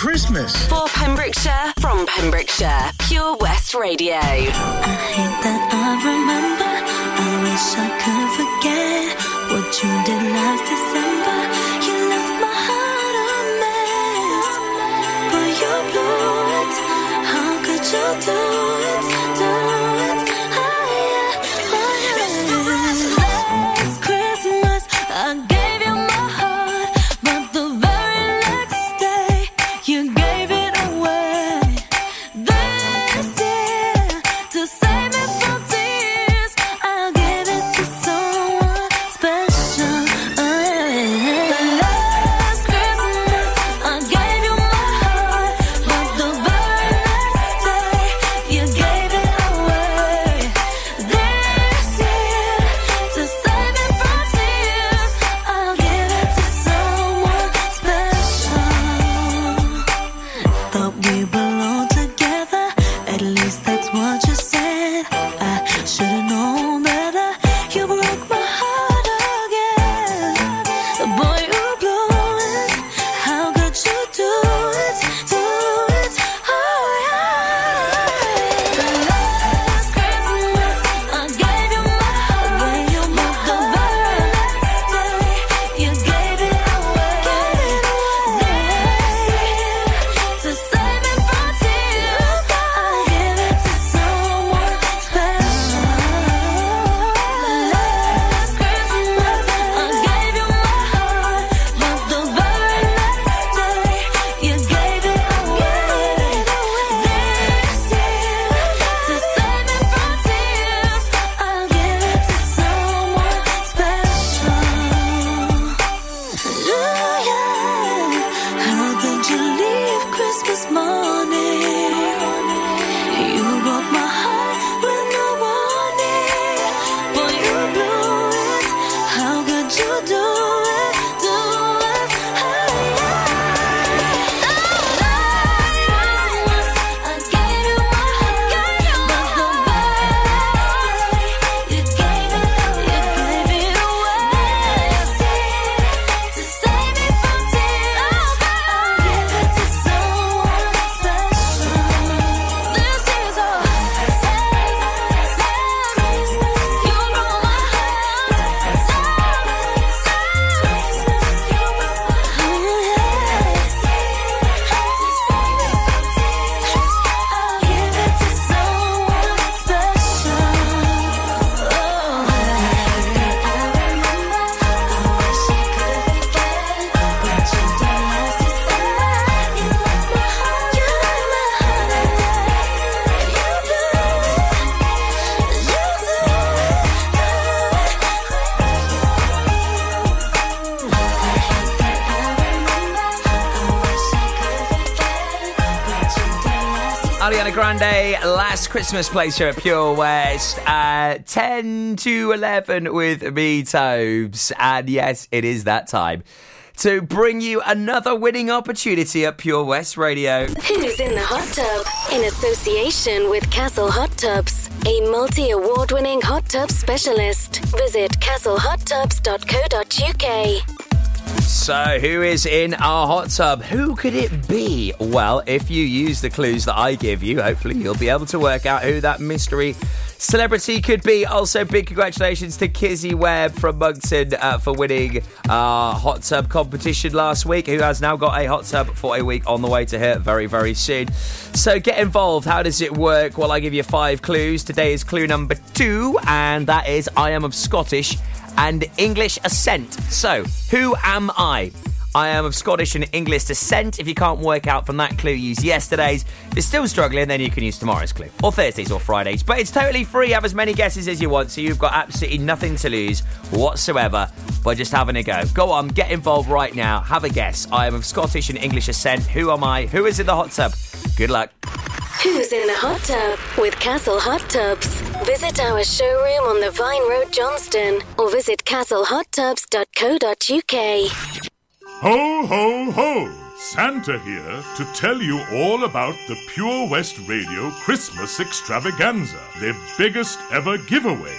Christmas. Christmas Place here at Pure West, uh, 10 to 11 with me, Tobes. And yes, it is that time to bring you another winning opportunity at Pure West Radio. Who's in the hot tub? In association with Castle Hot Tubs, a multi award winning hot tub specialist. Visit castlehottubs.co.uk. So, who is in our hot tub? Who could it be? Well, if you use the clues that I give you, hopefully you'll be able to work out who that mystery celebrity could be. Also, big congratulations to Kizzy Webb from Monkton uh, for winning our hot tub competition last week, who has now got a hot tub for a week on the way to her very, very soon. So, get involved. How does it work? Well, I give you five clues. Today is clue number two, and that is I am of Scottish and English ascent. So, who am I? I am of Scottish and English descent. If you can't work out from that clue, use yesterday's. If you're still struggling, then you can use tomorrow's clue, or Thursdays or Fridays. But it's totally free. Have as many guesses as you want, so you've got absolutely nothing to lose whatsoever by just having a go. Go on, get involved right now. Have a guess. I am of Scottish and English ascent. Who am I? Who is in the hot tub? Good luck. Who's in the hot tub with Castle Hot Tubs? Visit our showroom on the Vine Road, Johnston, or visit castlehottubs.co.uk. Ho, ho, ho! Santa here to tell you all about the Pure West Radio Christmas Extravaganza, their biggest ever giveaway,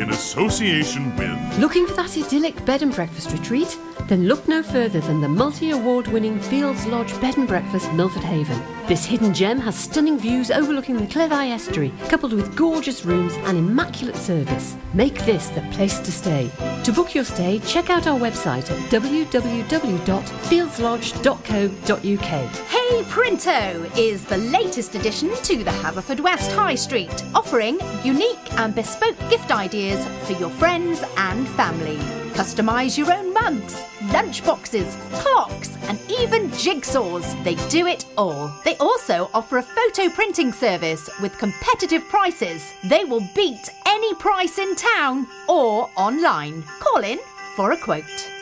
in association with Looking for that idyllic bed and breakfast retreat? Then look no further than the multi award winning Fields Lodge Bed and Breakfast Milford Haven. This hidden gem has stunning views overlooking the Cleddau Estuary, coupled with gorgeous rooms and immaculate service. Make this the place to stay. To book your stay, check out our website at www.fieldslodge.co.uk. Hey Printo is the latest addition to the Haverfordwest High Street, offering unique and bespoke gift ideas for your friends and family. Customise your own mugs, lunch boxes, clocks, and even jigsaws. They do it all. They also offer a photo printing service with competitive prices. They will beat any price in town or online. Call in for a quote.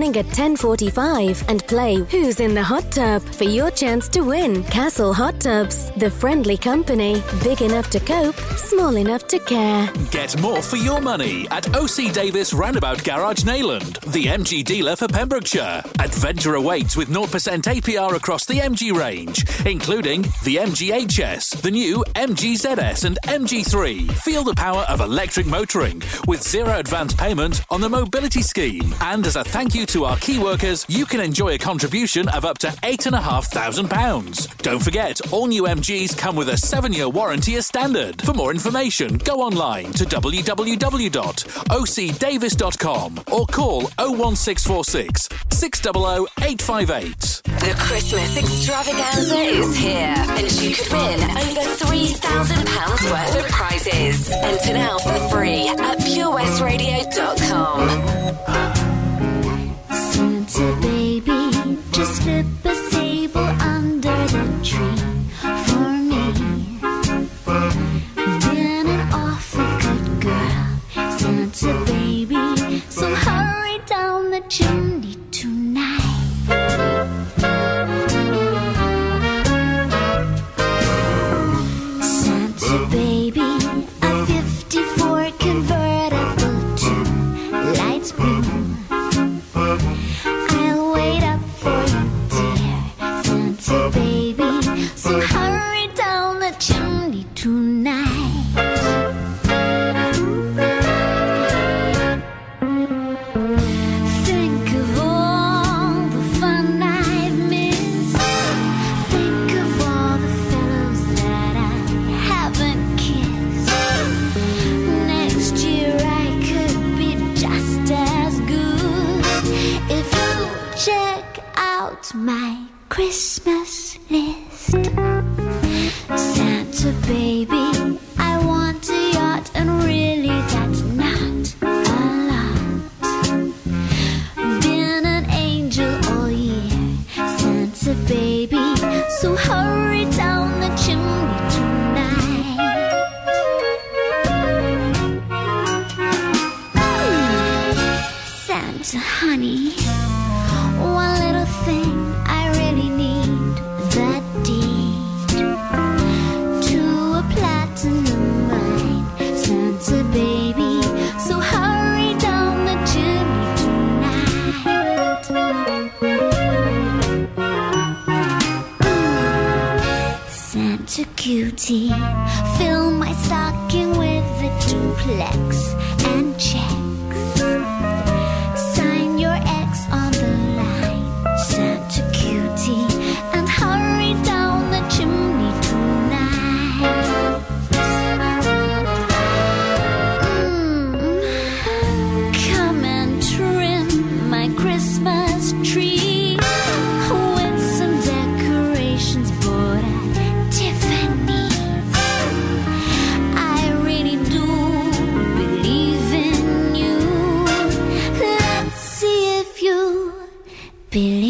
at 10:45 and play Who's in the Hot Tub for your chance to win. Castle Hot Tubs, the friendly company, big enough to cope, small enough to care. Get more for your money at OC Davis Roundabout Garage Neyland, the MG dealer for Pembrokeshire. Adventure awaits with 0% APR across the MG range, including the MGHS, the new MGZS, and MG3. Feel the power of electric motoring with zero advance payment on the mobility scheme. And as a thank you to our key workers, you can enjoy a contribution of up to £8,500. Don't forget, all new MGs come with a seven year warranty as standard. For more information, go online to www.ocdavis.com or call 01646 600 858. The Christmas extravaganza is here, and you could win over £3,000 worth of prizes. Enter now for free at purewestradio.com. Baby, just slip a sable under believe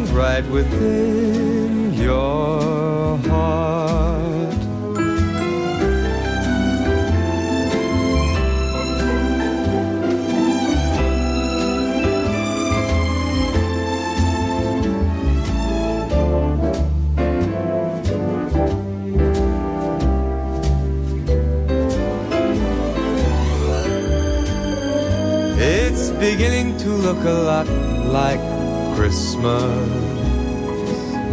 right within your heart. It's beginning to look a lot like Christmas.